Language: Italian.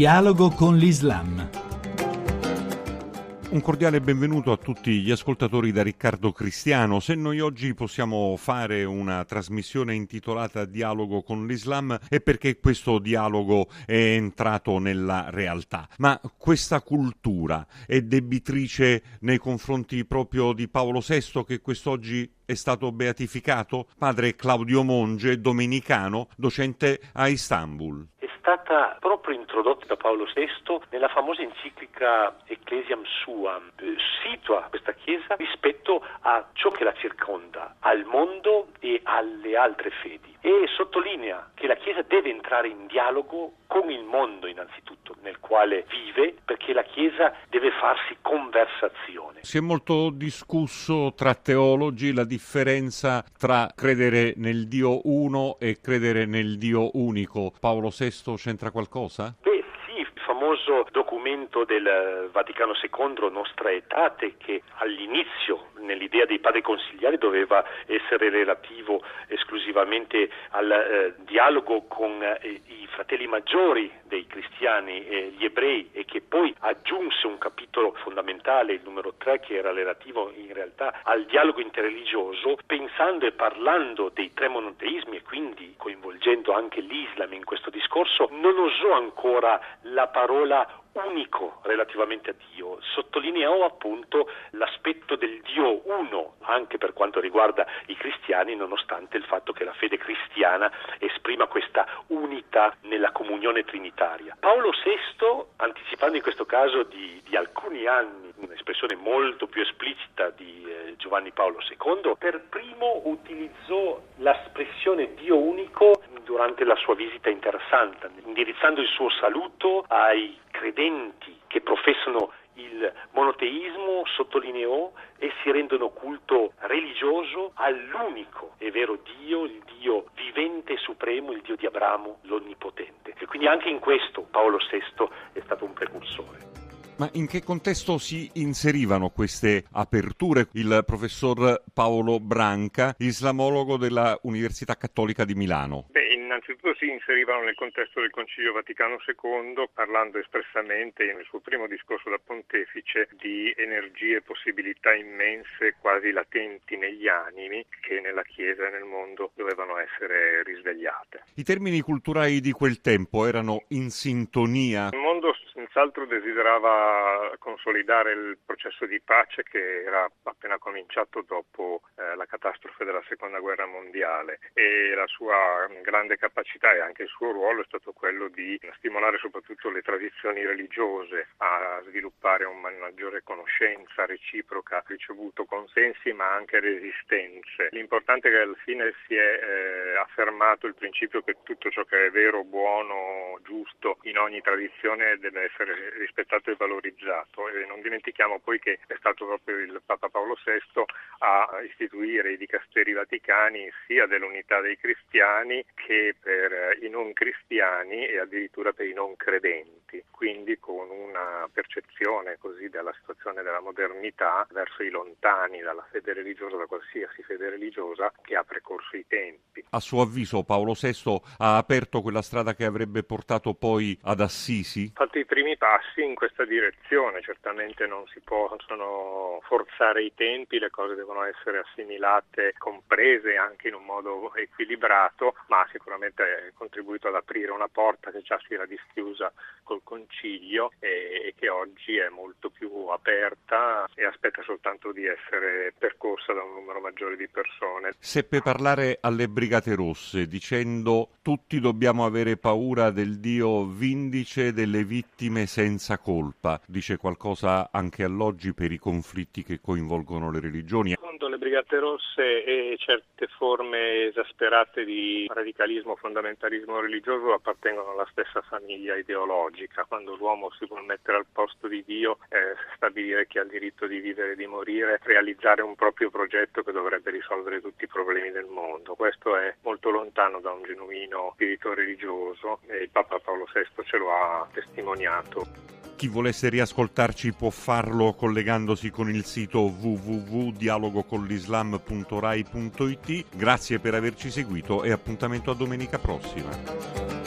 Dialogo con l'Islam. Un cordiale benvenuto a tutti gli ascoltatori da Riccardo Cristiano. Se noi oggi possiamo fare una trasmissione intitolata Dialogo con l'Islam è perché questo dialogo è entrato nella realtà. Ma questa cultura è debitrice nei confronti proprio di Paolo VI che quest'oggi è stato beatificato? Padre Claudio Monge, domenicano, docente a Istanbul stata proprio introdotta da Paolo VI nella famosa enciclica Ecclesiam Suam. Eh, situa questa Chiesa rispetto a ciò che la circonda, al mondo e alle altre fedi e sottolinea che la Chiesa deve entrare in dialogo con il mondo innanzitutto nel quale vive perché la Chiesa deve farsi conversazione. Si è molto discusso tra teologi la differenza tra credere nel Dio uno e credere nel Dio unico. Paolo VI c'entra qualcosa? Beh, sì, il famoso documento del Vaticano II, Nostra Etate, che all'inizio nell'idea dei padri consigliari doveva essere relativo esclusivamente al eh, dialogo con eh, i fratelli maggiori dei cristiani, eh, gli ebrei, e che poi aggiunse un capitolo fondamentale, il numero 3, che era relativo in realtà al dialogo interreligioso, pensando e parlando dei tre monoteismi e quindi coinvolgendo anche l'Islam in questo discorso, non osò ancora la parola unico relativamente a Dio, sottolineò appunto l'aspetto del Dio uno anche per quanto riguarda i cristiani, nonostante il fatto che la fede cristiana esprima questa unità nella comunione trinitaria. Paolo VI, anticipando in questo caso di, di alcuni anni un'espressione molto più esplicita di eh, Giovanni Paolo II, per primo utilizzò l'espressione Dio unico durante la sua visita in Terra Santa, indirizzando il suo saluto ai credenti che professano il monoteismo, sottolineò, essi rendono culto religioso all'unico e vero Dio, il supremo, il Dio di Abramo, l'Onnipotente. E quindi anche in questo Paolo VI è stato un precursore. Ma in che contesto si inserivano queste aperture? Il professor Paolo Branca, islamologo della Università Cattolica di Milano. Beh, innanzitutto si inserivano nel contesto del Concilio Vaticano II, parlando espressamente nel suo primo discorso da pontefice di energie e possibilità immense, quasi latenti negli animi, che nella Chiesa e nel mondo dovevano essere risvegliate. I termini culturali di quel tempo erano in sintonia? Il mondo senz'altro desiderava consolidare il processo di pace che era appena cominciato dopo eh, la catastrofe della seconda guerra mondiale e la sua grande capacità e anche il suo ruolo è stato quello di stimolare soprattutto le tradizioni religiose a sviluppare una maggiore conoscenza reciproca, ha ricevuto consensi ma anche resistenze. L'importante è che alla fine si è eh, affermato il principio che tutto ciò che è vero, buono, giusto in ogni tradizione deve essere rispettato e valorizzato e non dimentichiamo poi che è stato proprio il Papa Paolo VI a istituire i dicasteri vaticani sia dell'unità dei cristiani che per i non cristiani e addirittura per i non credenti, quindi con una percezione così della situazione della modernità verso i lontani dalla fede religiosa, da qualsiasi fede religiosa che ha precorso i tempi. A suo avviso Paolo VI ha aperto quella strada che avrebbe portato poi ad Assisi? Fatto i primi passi in questa direzione, certamente non si possono forzare i tempi, le cose devono essere assimilate, comprese anche in un modo equilibrato, ma sicuramente ha contribuito ad aprire una porta che già si era dischiusa col concilio e, e che oggi è molto più aperta e aspetta soltanto di essere percorsa da un numero maggiore di persone. Seppe parlare alle Brigate Rosse dicendo tutti dobbiamo avere paura del Dio vindice delle vittime senza colpa. Dice qualcosa anche all'oggi per i conflitti che coinvolgono le religioni. Secondo le Brigate Rosse e certe forme esasperate di radicalismo, fondamentalismo religioso appartengono alla stessa famiglia ideologica. Quando l'uomo si vuole mettere al posto di Dio, eh, stabilire chi ha il diritto di vivere e di morire, realizzare un proprio progetto che dovrebbe risolvere tutti i problemi del mondo. Questo è molto lontano da un genuino spirito religioso e il Papa Paolo VI ce lo ha testimoniato. Chi volesse riascoltarci può farlo collegandosi con il sito www.dialogocollislam.rai.it. Grazie per averci seguito e appuntamento a domenica prossima.